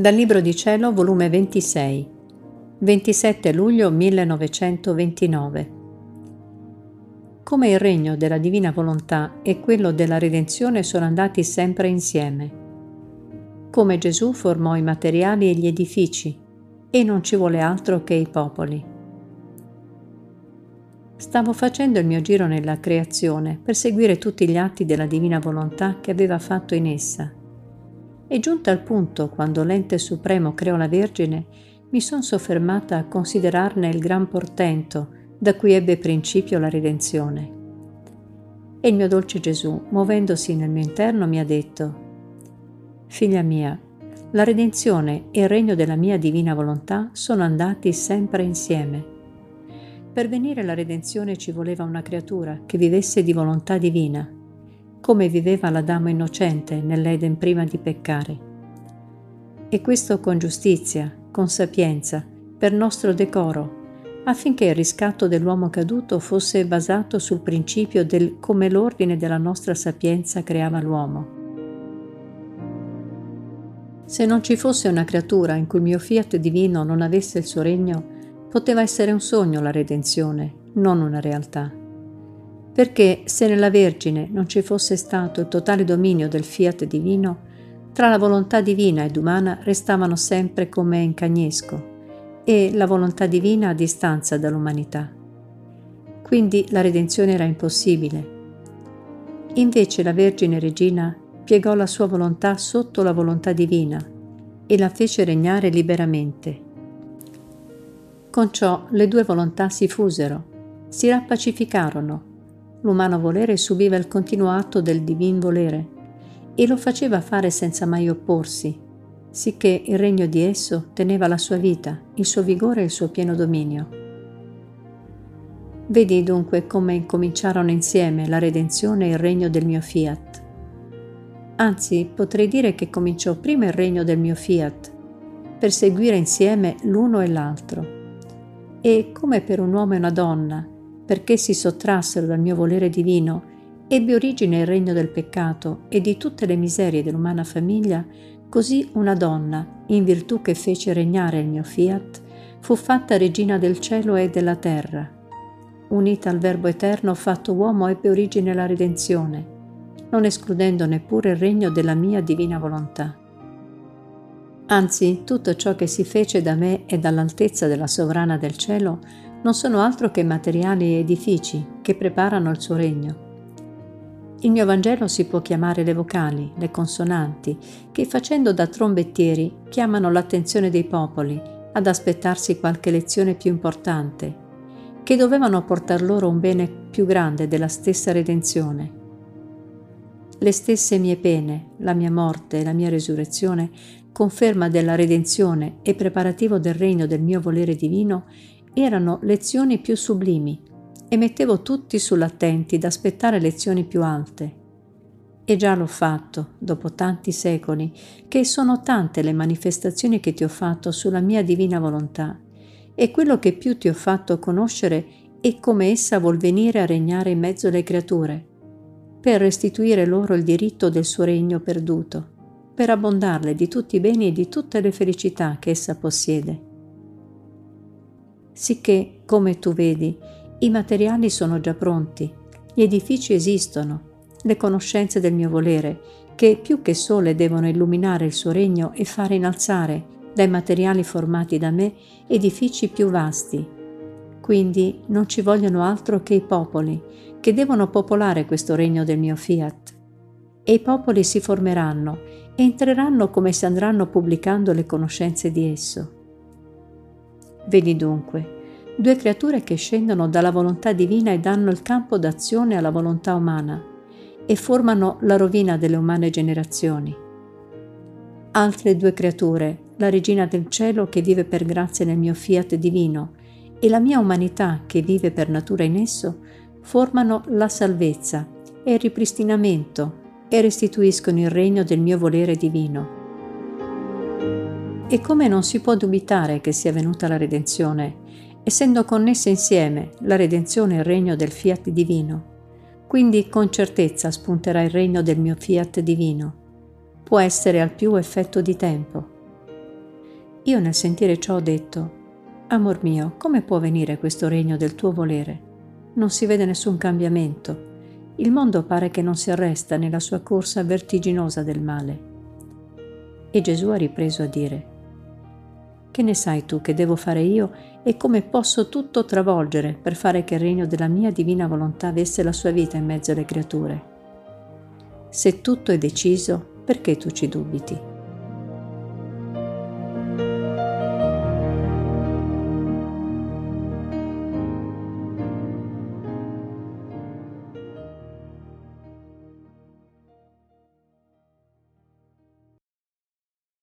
Dal Libro di Cielo, volume 26, 27 luglio 1929. Come il regno della divina volontà e quello della redenzione sono andati sempre insieme. Come Gesù formò i materiali e gli edifici, e non ci vuole altro che i popoli. Stavo facendo il mio giro nella creazione per seguire tutti gli atti della divina volontà che aveva fatto in essa e giunta al punto quando l'ente supremo creò la Vergine, mi son soffermata a considerarne il gran portento da cui ebbe principio la redenzione. E il mio dolce Gesù, muovendosi nel mio interno, mi ha detto, Figlia mia, la redenzione e il regno della mia divina volontà sono andati sempre insieme. Per venire alla redenzione ci voleva una creatura che vivesse di volontà divina come viveva l'Adamo innocente nell'Eden prima di peccare. E questo con giustizia, con sapienza, per nostro decoro, affinché il riscatto dell'uomo caduto fosse basato sul principio del come l'ordine della nostra sapienza creava l'uomo. Se non ci fosse una creatura in cui il mio fiat divino non avesse il suo regno, poteva essere un sogno la redenzione, non una realtà perché se nella Vergine non ci fosse stato il totale dominio del fiat divino, tra la volontà divina ed umana restavano sempre come in cagnesco e la volontà divina a distanza dall'umanità. Quindi la redenzione era impossibile. Invece la Vergine Regina piegò la sua volontà sotto la volontà divina e la fece regnare liberamente. Con ciò le due volontà si fusero, si rappacificarono L'umano volere subiva il continuo atto del divin volere e lo faceva fare senza mai opporsi, sicché il regno di esso teneva la sua vita, il suo vigore e il suo pieno dominio. Vedi dunque come incominciarono insieme la redenzione e il regno del mio fiat. Anzi, potrei dire che cominciò prima il regno del mio fiat, per seguire insieme l'uno e l'altro. E come per un uomo e una donna, perché si sottrassero dal mio volere divino, ebbe origine il regno del peccato e di tutte le miserie dell'umana famiglia, così una donna, in virtù che fece regnare il mio fiat, fu fatta regina del cielo e della terra. Unita al Verbo eterno fatto uomo ebbe origine la redenzione, non escludendo neppure il regno della mia divina volontà. Anzi, tutto ciò che si fece da me e dall'altezza della sovrana del cielo non sono altro che materiali edifici che preparano il suo regno. Il mio Vangelo si può chiamare le vocali, le consonanti, che facendo da trombettieri chiamano l'attenzione dei popoli ad aspettarsi qualche lezione più importante, che dovevano portar loro un bene più grande della stessa redenzione. Le stesse mie pene, la mia morte e la mia resurrezione, conferma della redenzione e preparativo del regno del mio volere divino, erano lezioni più sublimi e mettevo tutti sull'attenti ad aspettare lezioni più alte. E già l'ho fatto, dopo tanti secoli, che sono tante le manifestazioni che ti ho fatto sulla mia divina volontà, e quello che più ti ho fatto conoscere è come essa vuol venire a regnare in mezzo alle creature, per restituire loro il diritto del suo regno perduto, per abbondarle di tutti i beni e di tutte le felicità che essa possiede sicché, come tu vedi, i materiali sono già pronti, gli edifici esistono, le conoscenze del mio volere, che più che sole devono illuminare il suo regno e fare innalzare, dai materiali formati da me, edifici più vasti. Quindi non ci vogliono altro che i popoli, che devono popolare questo regno del mio fiat. E i popoli si formeranno e entreranno come si andranno pubblicando le conoscenze di esso. Vedi dunque, due creature che scendono dalla volontà divina e danno il campo d'azione alla volontà umana e formano la rovina delle umane generazioni. Altre due creature, la regina del cielo che vive per grazia nel mio fiat divino e la mia umanità che vive per natura in esso, formano la salvezza e il ripristinamento e restituiscono il regno del mio volere divino. E come non si può dubitare che sia venuta la redenzione, essendo connesse insieme la redenzione e il regno del fiat divino, quindi con certezza spunterà il regno del mio fiat divino. Può essere al più effetto di tempo. Io nel sentire ciò ho detto, Amor mio, come può venire questo regno del tuo volere? Non si vede nessun cambiamento. Il mondo pare che non si arresta nella sua corsa vertiginosa del male. E Gesù ha ripreso a dire, Che ne sai tu che devo fare io e come posso tutto travolgere per fare che il regno della mia divina volontà avesse la sua vita in mezzo alle creature? Se tutto è deciso, perché tu ci dubiti?